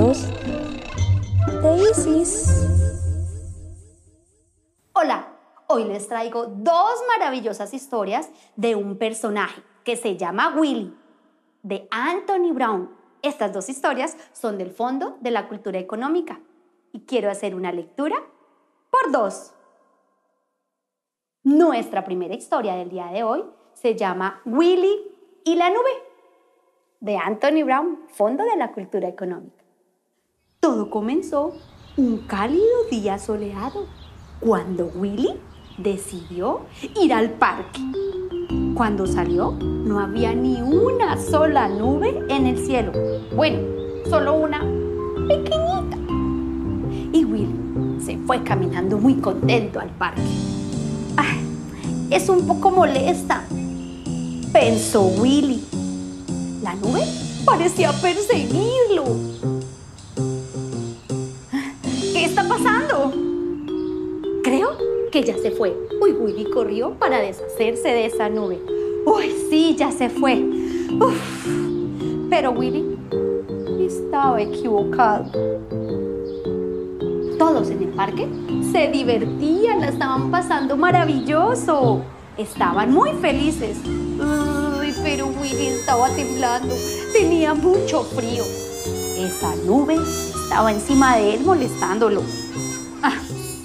De Isis. Hola, hoy les traigo dos maravillosas historias de un personaje que se llama Willy, de Anthony Brown. Estas dos historias son del Fondo de la Cultura Económica y quiero hacer una lectura por dos. Nuestra primera historia del día de hoy se llama Willy y la nube, de Anthony Brown, Fondo de la Cultura Económica. Todo comenzó un cálido día soleado cuando Willy decidió ir al parque. Cuando salió, no había ni una sola nube en el cielo. Bueno, solo una pequeñita. Y Willy se fue caminando muy contento al parque. ¡Ay! Es un poco molesta, pensó Willy. La nube parecía perseguirlo. Que ya se fue. Uy, Willy corrió para deshacerse de esa nube. Uy, sí, ya se fue. Uf. Pero Willy estaba equivocado. Todos en el parque se divertían, la estaban pasando maravilloso. Estaban muy felices. Uy, pero Willy estaba temblando. Tenía mucho frío. Esa nube estaba encima de él molestándolo. Ah,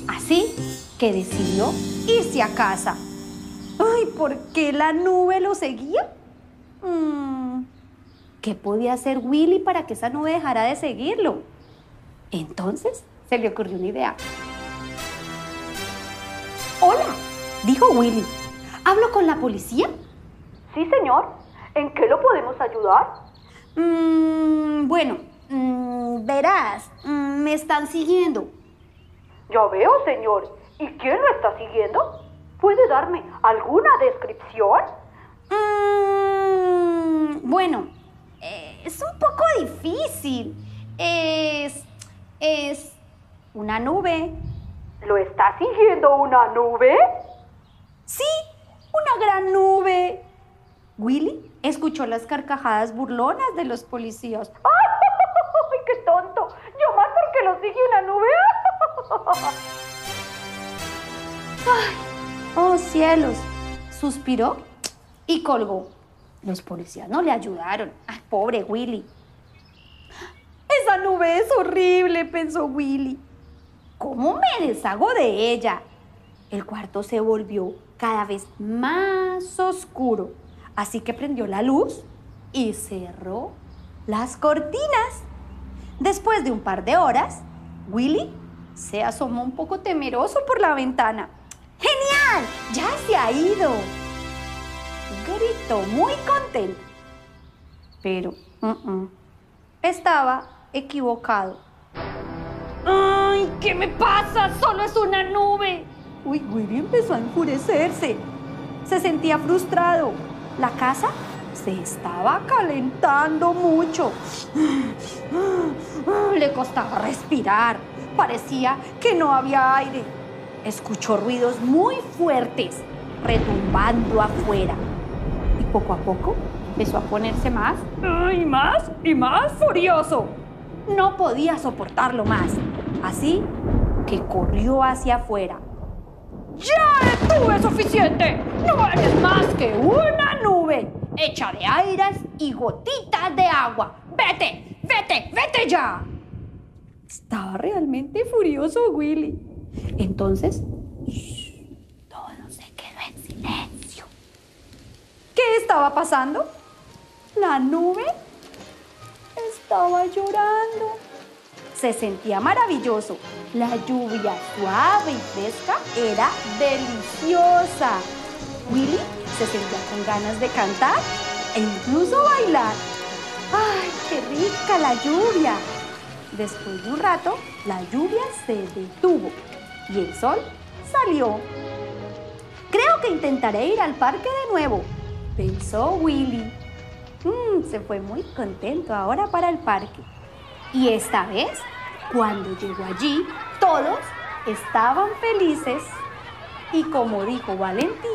así que decidió irse a casa. Ay, ¿por qué la nube lo seguía? Mm, ¿Qué podía hacer Willy para que esa nube dejara de seguirlo? Entonces se le ocurrió una idea. Hola, dijo Willy. ¿Hablo con la policía? Sí, señor. ¿En qué lo podemos ayudar? Mm, bueno, mm, verás, me están siguiendo. Ya veo, señor. ¿Y quién lo está siguiendo? ¿Puede darme alguna descripción? Mm, bueno, eh, es un poco difícil. Es. es. una nube. ¿Lo está siguiendo una nube? Sí, una gran nube. Willy escuchó las carcajadas burlonas de los policías. ¡Ay, qué tonto! Yo más porque lo sigue una nube. ¡Ay! ¡Oh, cielos! Suspiró y colgó. Los policías no le ayudaron. ¡Ay, pobre Willy! Esa nube es horrible, pensó Willy. ¿Cómo me deshago de ella? El cuarto se volvió cada vez más oscuro, así que prendió la luz y cerró las cortinas. Después de un par de horas, Willy se asomó un poco temeroso por la ventana. ¡Genial! ¡Ya se ha ido! Gritó muy contento. Pero uh -uh, estaba equivocado. ¡Ay! ¿Qué me pasa? ¡Solo es una nube! Uy, Willy empezó a enfurecerse. Se sentía frustrado. La casa se estaba calentando mucho. Le costaba respirar. Parecía que no había aire. Escuchó ruidos muy fuertes retumbando afuera. Y poco a poco empezó a ponerse más y más y más furioso. No podía soportarlo más. Así que corrió hacia afuera. ¡Ya estuve suficiente! No eres más que una nube hecha de aires y gotitas de agua. ¡Vete! ¡Vete! ¡Vete ya! Estaba realmente furioso Willy. Entonces, todo se quedó en silencio. ¿Qué estaba pasando? La nube estaba llorando. Se sentía maravilloso. La lluvia suave y fresca era deliciosa. Willy se sentía con ganas de cantar e incluso bailar. ¡Ay, qué rica la lluvia! Después de un rato, la lluvia se detuvo y el sol salió. Creo que intentaré ir al parque de nuevo, pensó Willy. Mm, se fue muy contento ahora para el parque. Y esta vez, cuando llegó allí, todos estaban felices. Y como dijo Valentín,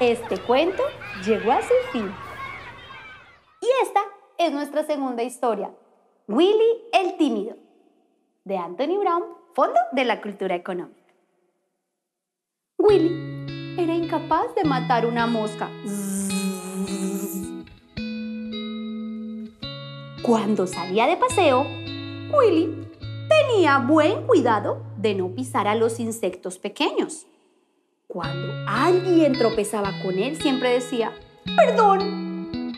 este cuento llegó a su fin. Y esta es nuestra segunda historia. Willy el tímido, de Anthony Brown, Fondo de la Cultura Económica. Willy era incapaz de matar una mosca. Cuando salía de paseo, Willy tenía buen cuidado de no pisar a los insectos pequeños. Cuando alguien tropezaba con él, siempre decía, perdón,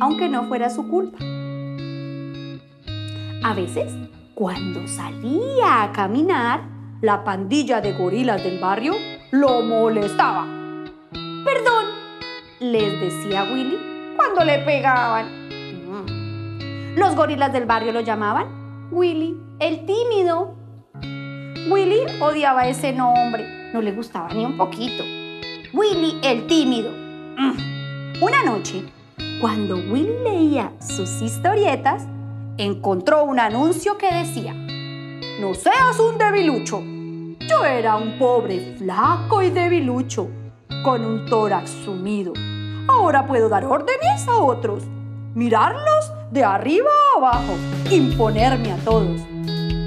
aunque no fuera su culpa. A veces, cuando salía a caminar, la pandilla de gorilas del barrio lo molestaba. Perdón, les decía Willy cuando le pegaban. Mm. Los gorilas del barrio lo llamaban Willy el tímido. Willy odiaba ese nombre, no le gustaba ni un poquito. Willy el tímido. Mm. Una noche, cuando Willy leía sus historietas, encontró un anuncio que decía, no seas un debilucho. Yo era un pobre, flaco y debilucho, con un tórax sumido. Ahora puedo dar órdenes a otros, mirarlos de arriba a abajo, imponerme a todos.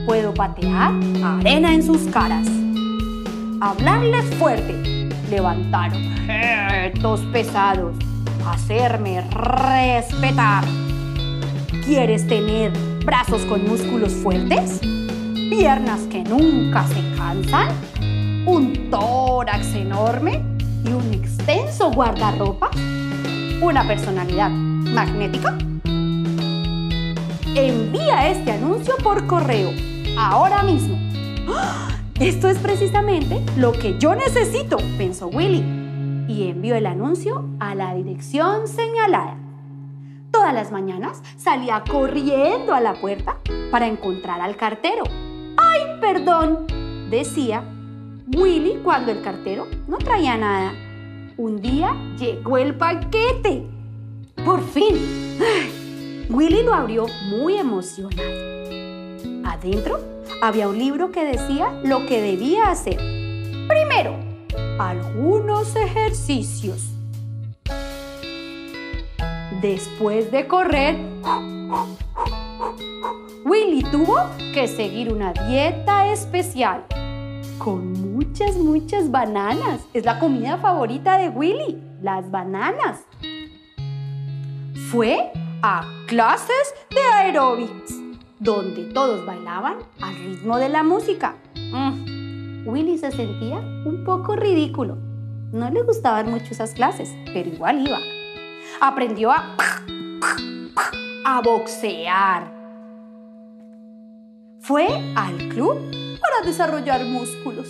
Puedo patear arena en sus caras, hablarles fuerte, levantar objetos pesados, hacerme respetar ¿Quieres tener brazos con músculos fuertes? ¿Piernas que nunca se cansan? ¿Un tórax enorme y un extenso guardarropa? ¿Una personalidad magnética? Envía este anuncio por correo, ahora mismo. ¡Ah! Esto es precisamente lo que yo necesito, pensó Willy, y envió el anuncio a la dirección señalada. Todas las mañanas salía corriendo a la puerta para encontrar al cartero. ¡Ay, perdón! decía Willy cuando el cartero no traía nada. Un día llegó el paquete. ¡Por fin! Willy lo abrió muy emocionado. Adentro había un libro que decía lo que debía hacer. Primero, algunos ejercicios. Después de correr, Willy tuvo que seguir una dieta especial con muchas, muchas bananas. Es la comida favorita de Willy, las bananas. Fue a clases de aeróbics, donde todos bailaban al ritmo de la música. Mm, Willy se sentía un poco ridículo. No le gustaban mucho esas clases, pero igual iba aprendió a, boxear. Fue al club para desarrollar músculos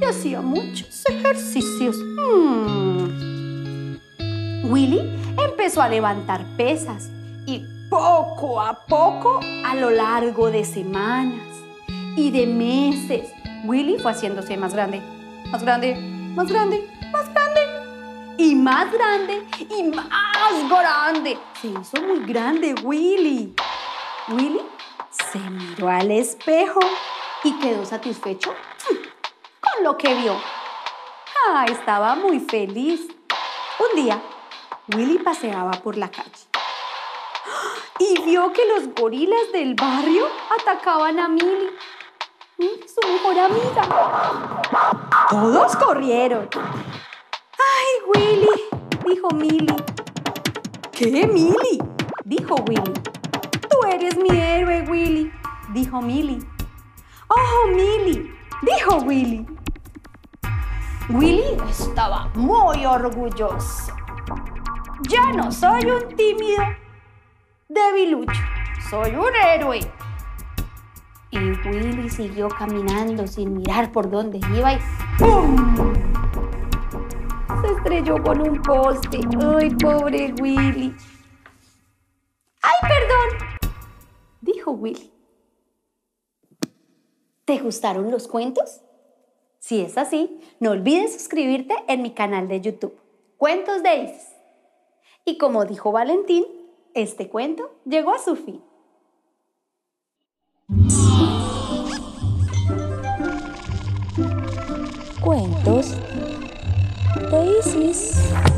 y hacía muchos ejercicios. Hmm. Willy empezó a levantar pesas y poco a poco, a lo largo de semanas y de meses, Willy fue haciéndose más grande, más grande, más grande, más grande y más grande y más grande. Se hizo muy grande Willy. Willy se miró al espejo y quedó satisfecho con lo que vio. Ah, estaba muy feliz. Un día, Willy paseaba por la calle y vio que los gorilas del barrio atacaban a Milly, su mejor amiga. Todos corrieron. Dijo Milly. ¿Qué, Milly? dijo Willy. Tú eres mi héroe, Willy, dijo Milly. ¡Oh, Milly! dijo Willy. Willy estaba muy orgulloso. Ya no soy un tímido debilucho, soy un héroe. Y Willy siguió caminando sin mirar por dónde iba y ¡pum! Estrelló con un poste. Ay, pobre Willy. ¡Ay, perdón! Dijo Willy. ¿Te gustaron los cuentos? Si es así, no olvides suscribirte en mi canal de YouTube, Cuentos de Isis. Y como dijo Valentín, este cuento llegó a su fin. Cuentos Peace.